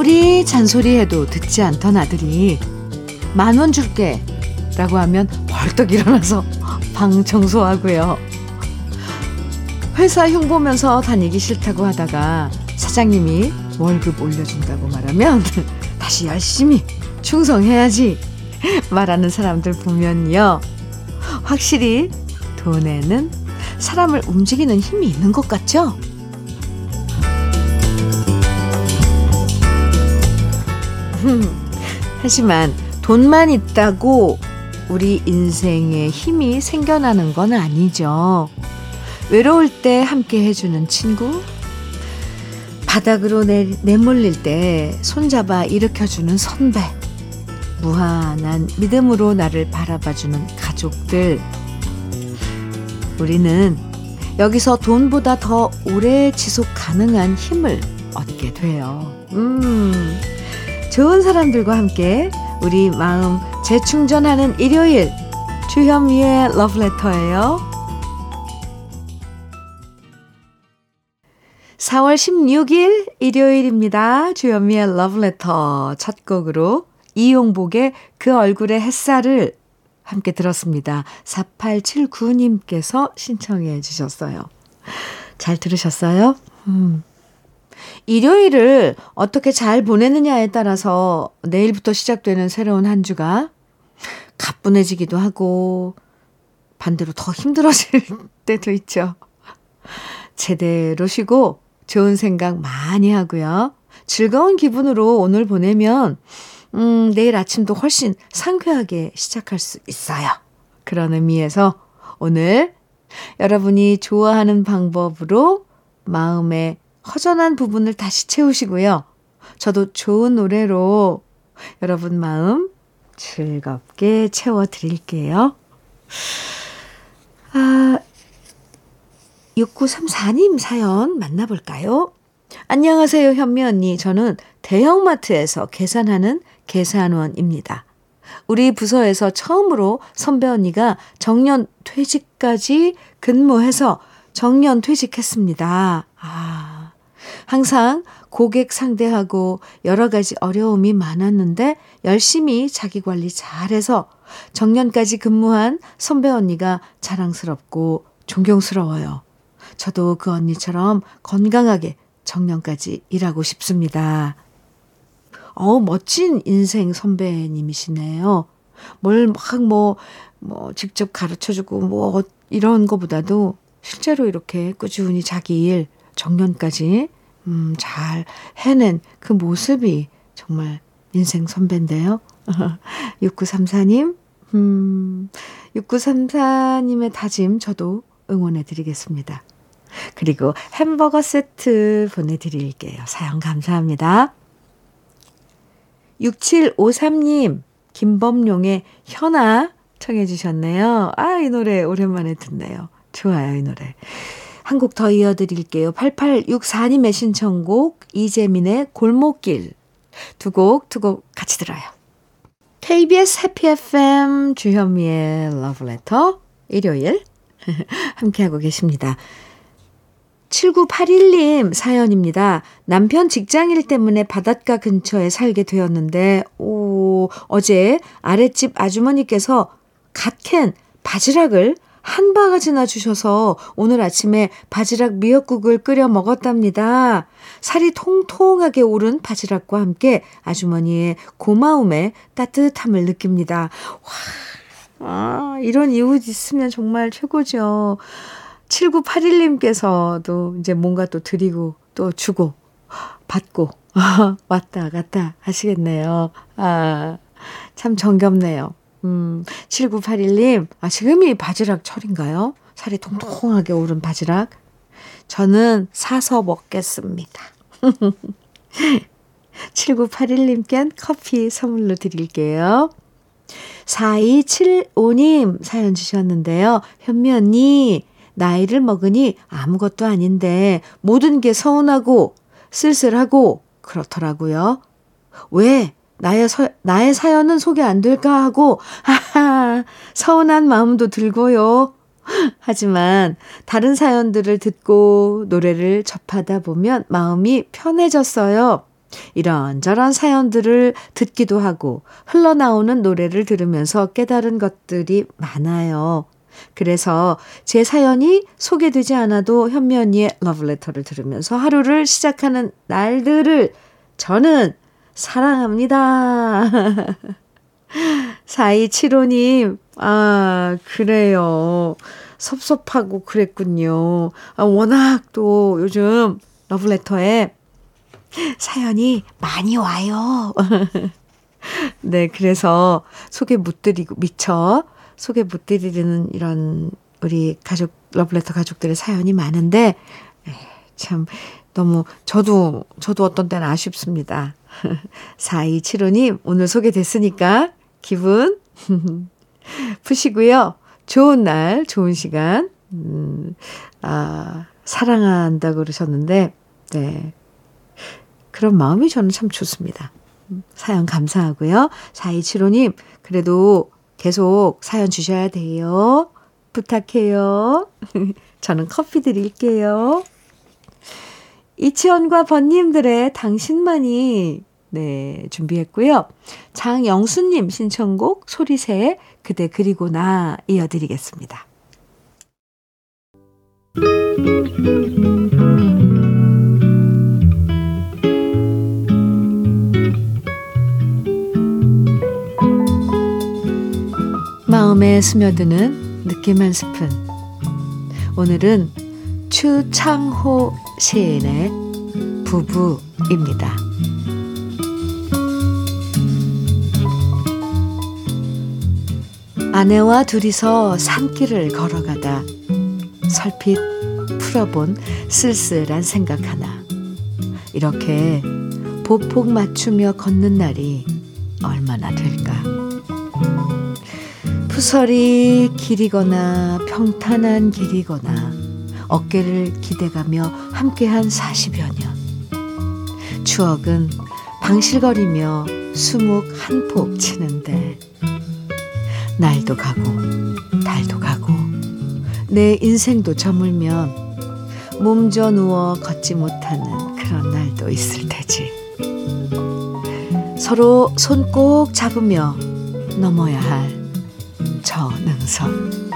아무리 잔소리해도 듣지 않던 아들이 만 원 줄게 라고 하면 벌떡 일어나서 방 청소하고요. 회사 흉 보면서 다니기 싫다고 하다가 사장님이 월급 올려준다고 말하면 다시 열심히 충성해야지 말하는 사람들 보면요. 확실히 돈에는 사람을 움직이는 힘이 있는 것 같죠? 하지만 돈만 있다고 우리 인생에 힘이 생겨나는 건 아니죠. 외로울 때 함께 해주는 친구, 바닥으로 내, 내몰릴 때 손잡아 일으켜주는 선배, 무한한 믿음으로 나를 바라봐주는 가족들. 우리는 여기서 돈보다 더 오래 지속 가능한 힘을 얻게 돼요. 음, 좋은 사람들과 함께 우리 마음 재충전하는 일요일 주현미의 러브레터예요. 4월 16일 일요일입니다. 주현미의 러브레터 첫 곡으로 이용복의 그 얼굴의 햇살을 함께 들었습니다. 4879님께서 신청해 주셨어요. 잘 들으셨어요? 음. 일요일을 어떻게 잘 보내느냐에 따라서 내일부터 시작되는 새로운 한 주가 가뿐해지기도 하고 반대로 더 힘들어질 때도 있죠. 제대로 쉬고 좋은 생각 많이 하고요. 즐거운 기분으로 오늘 보내면 음, 내일 아침도 훨씬 상쾌하게 시작할 수 있어요. 그런 의미에서 오늘 여러분이 좋아하는 방법으로 마음의 허전한 부분을 다시 채우시고요. 저도 좋은 노래로 여러분 마음 즐겁게 채워드릴게요. 아, 6934님 사연 만나볼까요? 안녕하세요, 현미 언니. 저는 대형마트에서 계산하는 계산원입니다. 우리 부서에서 처음으로 선배 언니가 정년 퇴직까지 근무해서 정년 퇴직했습니다. 아, 항상 고객 상대하고 여러 가지 어려움이 많았는데 열심히 자기 관리 잘해서 정년까지 근무한 선배 언니가 자랑스럽고 존경스러워요. 저도 그 언니처럼 건강하게 정년까지 일하고 싶습니다. 어, 멋진 인생 선배님이시네요. 뭘 막 뭐, 뭐, 직접 가르쳐 주고 뭐, 이런 거보다도 실제로 이렇게 꾸준히 자기 일, 정년까지, 음, 잘 해낸 그 모습이 정말 인생 선배인데요. 6934님, 음, 6934님의 다짐 저도 응원해 드리겠습니다. 그리고 햄버거 세트 보내드릴게요. 사연 감사합니다. 6753님, 김범용의 현아 청해 주셨네요. 아, 이 노래 오랜만에 듣네요. 좋아요, 이 노래. 한곡 더 이어드릴게요. 8864님의 신청곡 이재민의 골목길 두 곡, 두 곡 같이 들어요. KBS 해피 FM 주현미의 러브레터 일요일 함께하고 계십니다. 7981님 사연입니다. 남편 직장일 때문에 바닷가 근처에 살게 되었는데, 오, 어제 아랫집 아주머니께서 갓 캔 바지락을 한 바가지나 주셔서 오늘 아침에 바지락 미역국을 끓여 먹었답니다. 살이 통통하게 오른 바지락과 함께 아주머니의 고마움에 따뜻함을 느낍니다. 와, 아, 이런 이웃 있으면 정말 최고죠. 7981님께서도 이제 뭔가 또 드리고 또 주고 받고 왔다 갔다 하시겠네요. 아, 참 정겹네요. 음, 7981님, 아, 지금이 바지락 철인가요? 살이 통통하게 오른 바지락? 저는 사서 먹겠습니다. 7981님께 커피 선물로 드릴게요. 4275님 사연 주셨는데요. 현미 언니, 나이를 먹으니 아무것도 아닌데 모든 게 서운하고 쓸쓸하고 그렇더라고요. 왜 나의, 서, 나의 사연은 소개 안 될까 하고 하하 서운한 마음도 들고요. 하지만 다른 사연들을 듣고 노래를 접하다 보면 마음이 편해졌어요. 이런저런 사연들을 듣기도 하고 흘러나오는 노래를 들으면서 깨달은 것들이 많아요. 그래서 제 사연이 소개되지 않아도 현미 언니의 러브레터를 들으면서 하루를 시작하는 날들을 저는 사랑합니다. 4275님, 아, 그래요. 섭섭하고 그랬군요. 아, 워낙 또 요즘 러브레터에 사연이 많이 와요. 네, 그래서 소개 못 드리고, 미처 소개 못 드리는 이런 우리 가족, 러브레터 가족들의 사연이 많은데, 네, 참, 너무, 저도, 저도 어떤 때는 아쉽습니다. 4275님, 오늘 소개됐으니까 기분 푸시고요. 좋은 날, 좋은 시간, 음, 아, 사랑한다고 그러셨는데, 네. 그런 마음이 저는 참 좋습니다. 사연 감사하고요. 4275님, 그래도 계속 사연 주셔야 돼요. 부탁해요. 저는 커피 드릴게요. 이치원과 번님들의 당신만이 네, 준비했고요. 장영수님 신청곡 소리새 그대 그리고 나 이어드리겠습니다. 마음에 스며드는 느낌 한 스푼. 오늘은 추창호 시인의 부부입니다. 아내와 둘이서 산길을 걸어가다 설핏 풀어본 쓸쓸한 생각 하나. 이렇게 보폭 맞추며 걷는 날이 얼마나 될까. 푸설이 길이거나 평탄한 길이거나 어깨를 기대가며 함께한 40여 년. 추억은 방실거리며 수묵 한폭 치는데 날도 가고 달도 가고 내 인생도 저물면 몸져 누워 걷지 못하는 그런 날도 있을 테지. 서로 손 꼭 잡으며 넘어야 할 저 능선.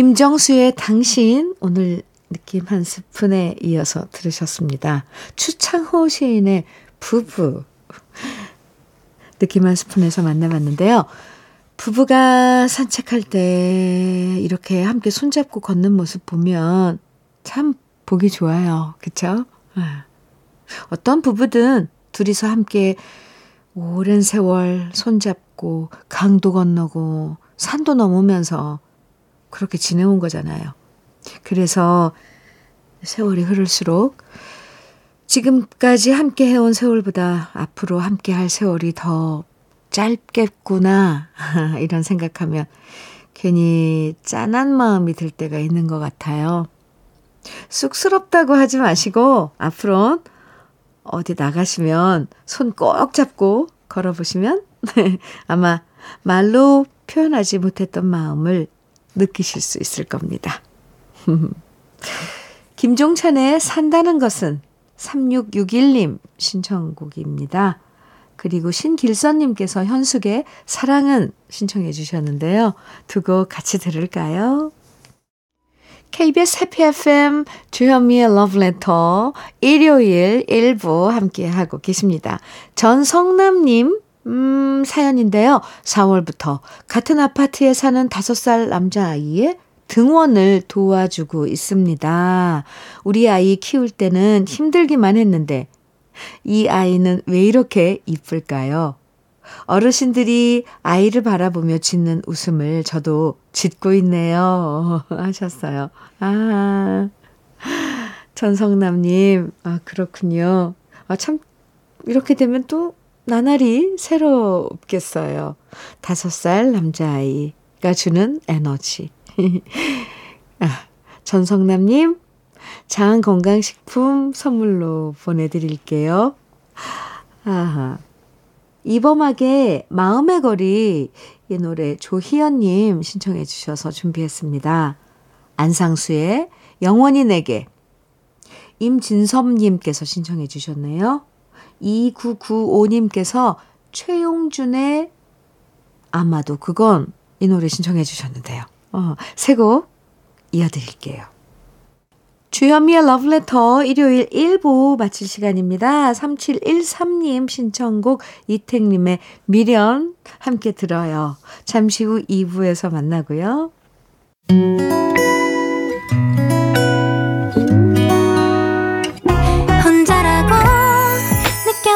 김정수의 당신 오늘 느낌 한 스푼에 이어서 들으셨습니다. 추창호 시인의 부부. 느낌 한 스푼에서 만나봤는데요. 부부가 산책할 때 이렇게 함께 손잡고 걷는 모습 보면 참 보기 좋아요. 그쵸? 아. 어떤 부부든 둘이서 함께 오랜 세월 손잡고 강도 건너고 산도 넘으면서 그렇게 지내온 거잖아요. 그래서 세월이 흐를수록 지금까지 함께 해온 세월보다 앞으로 함께 할 세월이 더 짧겠구나. 이런 생각하면 괜히 짠한 마음이 들 때가 있는 것 같아요. 쑥스럽다고 하지 마시고 앞으로 어디 나가시면 손 꼭 잡고 걸어보시면 아마 말로 표현하지 못했던 마음을 느끼실 수 있을 겁니다. 김종찬의 산다는 것은 3661님 신청곡입니다. 그리고 신길선님께서 현숙의 사랑은 신청해 주셨는데요. 두 곡 같이 들을까요? KBS 해피 FM 주현미의 러브레터 일요일 1부 함께하고 계십니다. 전성남님 음, 사연인데요. 4월부터 같은 아파트에 사는 5살 남자아이의 등원을 도와주고 있습니다. 우리 아이 키울 때는 힘들기만 했는데 이 아이는 왜 이렇게 이쁠까요? 어르신들이 아이를 바라보며 짓는 웃음을 저도 짓고 있네요. 하셨어요. 아, 전성남님, 아, 그렇군요. 아, 참, 이렇게 되면 또 나날이 새롭겠어요. 다섯 살 남자아이가 주는 에너지. 아, 전성남님, 장 건강식품 선물로 보내드릴게요. 아하. 이범학의 마음의 거리 이 노래 조희연님 신청해 주셔서 준비했습니다. 안상수의 영원히 내게 임진섭님께서 신청해 주셨네요. 2995님께서 최용준의 아마도 그건 이 노래 신청해 주셨는데요. 어, 세곡 이어드릴게요. 주현미의 러브레터 일요일 1부 마칠 시간입니다. 3713님 신청곡 이택님의 미련 함께 들어요. 잠시 후 2부에서 만나고요.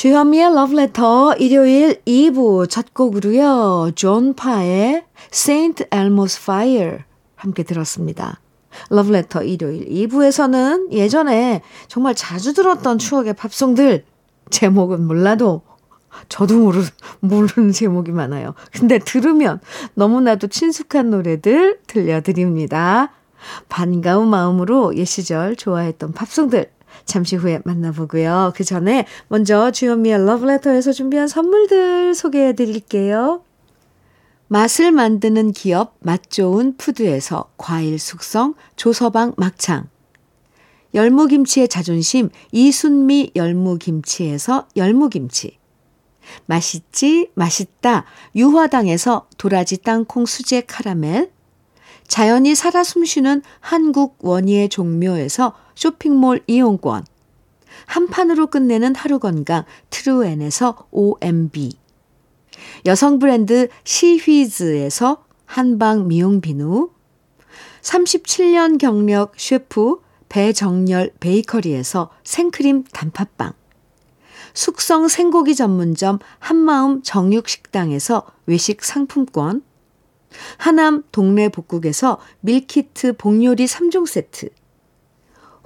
주현미의 러브레터 일요일 2부 첫 곡으로요. 존 파의 Saint Elmo's Fire 함께 들었습니다. 러브레터 일요일 2부에서는 예전에 정말 자주 들었던 추억의 팝송들 제목은 몰라도 저도 모르, 모르는 제목이 많아요. 근데 들으면 너무나도 친숙한 노래들 들려드립니다. 반가운 마음으로 옛 시절 좋아했던 팝송들 잠시 후에 만나보고요. 그 전에 먼저 주현미의 러브레터에서 준비한 선물들 소개해 드릴게요. 맛을 만드는 기업 맛 좋은 푸드에서 과일 숙성 조서방 막창 열무김치의 자존심 이순미 열무김치에서 열무김치 맛있지 맛있다 유화당에서 도라지 땅콩 수제 카라멜 자연이 살아 숨쉬는 한국 원예 종묘에서 쇼핑몰 이용권. 한 판으로 끝내는 하루 건강 트루엔에서 OMB 여성 브랜드 시휘즈에서 한방 미용 비누. 37년 경력 셰프 배정열 베이커리에서 생크림 단팥빵. 숙성 생고기 전문점 한마음 정육식당에서 외식 상품권 하남 동네 복국에서 밀키트 복요리 3종 세트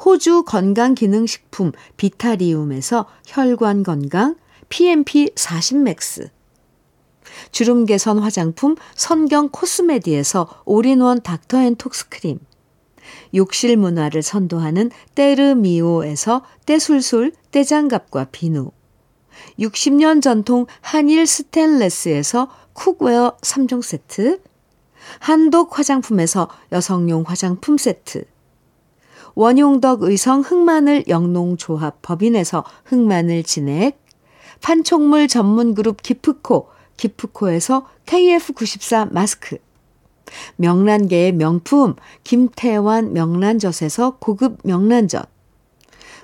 호주 건강기능식품 비타리움에서 혈관 건강 PMP 40 맥스 주름 개선 화장품 선경 코스메디에서 올인원 닥터앤톡스크림 욕실 문화를 선도하는 때르미오에서 때술술 때장갑과 비누 60년 전통 한일 스텐레스에서 cookware 3종 세트 한독 화장품에서 여성용 화장품 세트. 원용덕 의성 흑마늘 영농조합 법인에서 흑마늘 진액. 판촉물 전문 그룹 기프코 기프코에서 KF94 마스크. 명란계의 명품 김태환 명란젓에서 고급 명란젓.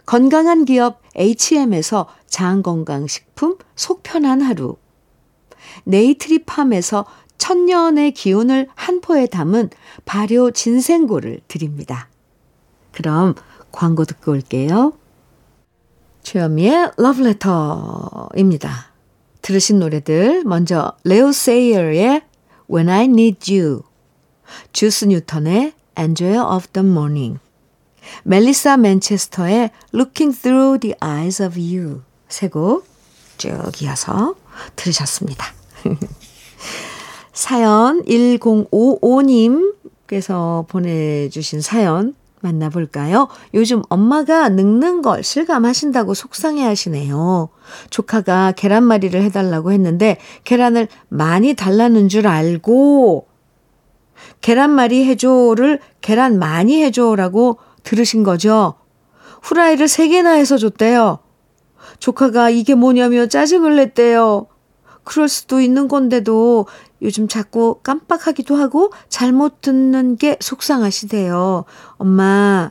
건강한 기업 H&M에서 장건강식품 속편한 하루. 네이트리팜에서 천년의 기운을 한 포에 담은 발효 진생고를 드립니다. 그럼 광고 듣고 올게요. 주현미의 러브레터입니다. 들으신 노래들 먼저 레오 세이어의 When I Need You 주스 뉴턴의 Enjoy of the Morning 멜리사 맨체스터의 Looking Through the Eyes of You 세 곡 쭉 이어서 들으셨습니다. 사연 1055님께서 보내주신 사연 만나볼까요? 요즘 엄마가 늙는 걸 실감하신다고 속상해 하시네요. 조카가 계란말이를 해달라고 했는데 계란을 많이 달라는 줄 알고 계란말이 해줘를 계란 많이 해줘라고 들으신 거죠? 후라이를 3개나 해서 줬대요. 조카가 이게 뭐냐며 짜증을 냈대요. 그럴 수도 있는 건데도 요즘 자꾸 깜빡하기도 하고 잘못 듣는 게 속상하시대요. 엄마,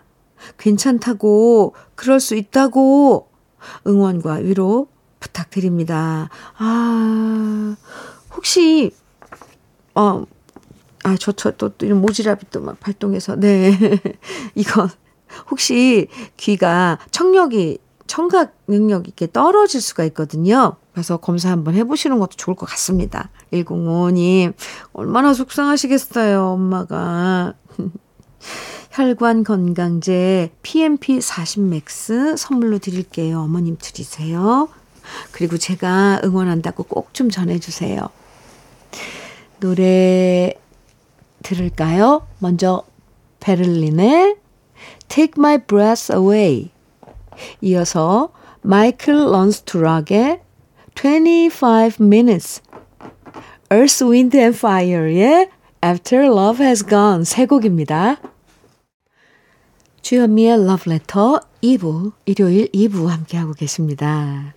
괜찮다고, 그럴 수 있다고 응원과 위로 부탁드립니다. 아, 혹시, 어, 아, 저, 저, 또, 또, 이런 오지랖이 또 막 발동해서, 네. 이거, 혹시 귀가 청력이, 청각 능력이 이렇게 떨어질 수가 있거든요. 그래서 검사 한번 해보시는 것도 좋을 것 같습니다. 105님, 얼마나 속상하시겠어요, 엄마가. 혈관 건강제 PMP 40 맥스 선물로 드릴게요. 어머님 드리세요. 그리고 제가 응원한다고 꼭 좀 전해주세요. 노래 들을까요? 먼저 베를린의 Take My Breath Away 이어서 마이클 런스트락의 25 Minutes Earth, Wind and Fire의 After Love Has Gone 세 곡입니다. 주현미의 Love Letter 2부, 일요일 2부 함께하고 계십니다.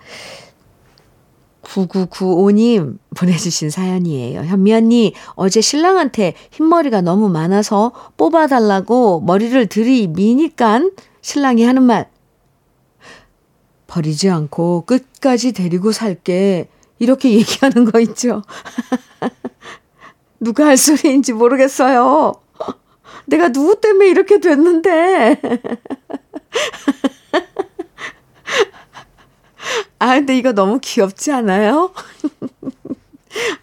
9995님 보내주신 사연이에요. 현미 언니, 어제 신랑한테 흰머리가 너무 많아서 뽑아달라고 머리를 들이미니깐 신랑이 하는 말. 버리지 않고 끝까지 데리고 살게. 이렇게 얘기하는 거 있죠. 누가 할 소리인지 모르겠어요. 내가 누구 때문에 이렇게 됐는데. 아, 근데 이거 너무 귀엽지 않아요?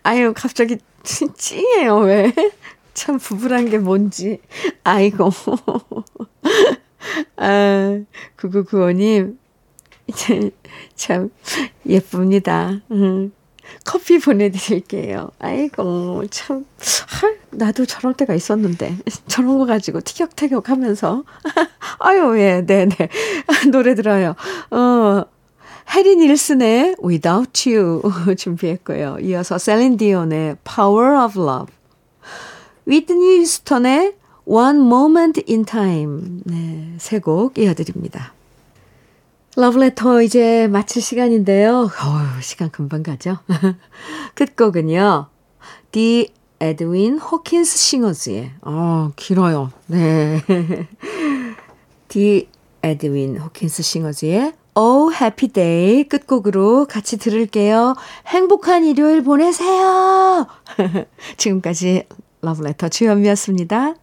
아유, 갑자기 찡해요, 왜? 참 부부란 게 뭔지. 아이고. 아, 9995님, 참 예쁩니다. 음. 커피 보내드릴게요. 아이고, 참, 나도 저럴 때가 있었는데, 저런 거 가지고 티격태격 하면서. 아유, 예, 네네. 노래 들어요. 어, 해리 닐슨의 Without You 준비했고요. 이어서 셀린 디온의 Power of Love. 위트니 스턴의 One Moment in Time. 네, 세 곡 이어드립니다. 러브레터 이제 마칠 시간인데요. 어우, 시간 금방 가죠? 끝곡은요. The 에드윈 호킨스 싱어즈의, 어, 길어요. 네. The 에드윈 호킨스 싱어즈의 Oh Happy Day 끝곡으로 같이 들을게요. 행복한 일요일 보내세요. 지금까지 러브레터 주현미였습니다.